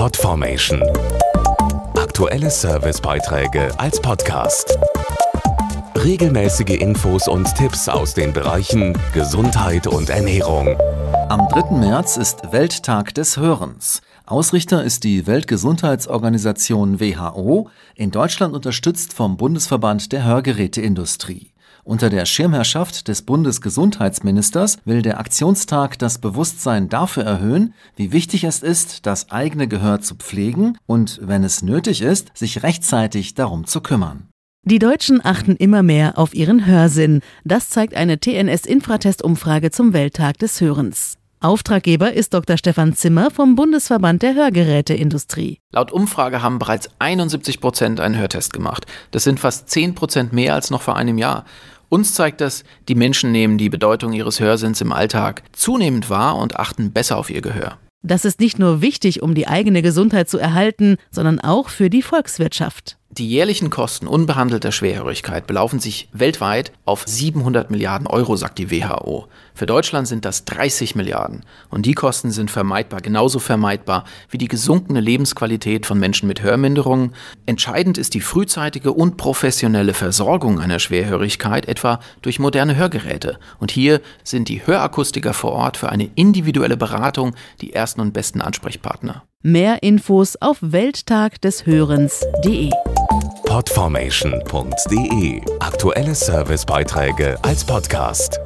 Podformation. Aktuelle Servicebeiträge als Podcast. Regelmäßige Infos und Tipps aus den Bereichen Gesundheit und Ernährung. Am 3. März ist Welttag des Hörens. Ausrichter ist die Weltgesundheitsorganisation WHO, in Deutschland unterstützt vom Bundesverband der Hörgeräteindustrie. Unter der Schirmherrschaft des Bundesgesundheitsministers will der Aktionstag das Bewusstsein dafür erhöhen, wie wichtig es ist, das eigene Gehör zu pflegen und, wenn es nötig ist, sich rechtzeitig darum zu kümmern. Die Deutschen achten immer mehr auf ihren Hörsinn. Das zeigt eine TNS-Infratest-Umfrage zum Welttag des Hörens. Auftraggeber ist Dr. Stefan Zimmer vom Bundesverband der Hörgeräteindustrie. Laut Umfrage haben bereits 71 Prozent einen Hörtest gemacht. Das sind fast 10 Prozent mehr als noch vor einem Jahr. Uns zeigt das, die Menschen nehmen die Bedeutung ihres Hörsinns im Alltag zunehmend wahr und achten besser auf ihr Gehör. Das ist nicht nur wichtig, um die eigene Gesundheit zu erhalten, sondern auch für die Volkswirtschaft. Die jährlichen Kosten unbehandelter Schwerhörigkeit belaufen sich weltweit auf 700 Milliarden Euro, sagt die WHO. Für Deutschland sind das 30 Milliarden. Und die Kosten sind vermeidbar, genauso vermeidbar wie die gesunkene Lebensqualität von Menschen mit Hörminderungen. Entscheidend ist die frühzeitige und professionelle Versorgung einer Schwerhörigkeit, etwa durch moderne Hörgeräte. Und hier sind die Hörakustiker vor Ort für eine individuelle Beratung die ersten und besten Ansprechpartner. Mehr Infos auf welttagdeshörens.de Podformation.de Aktuelle Servicebeiträge als Podcast.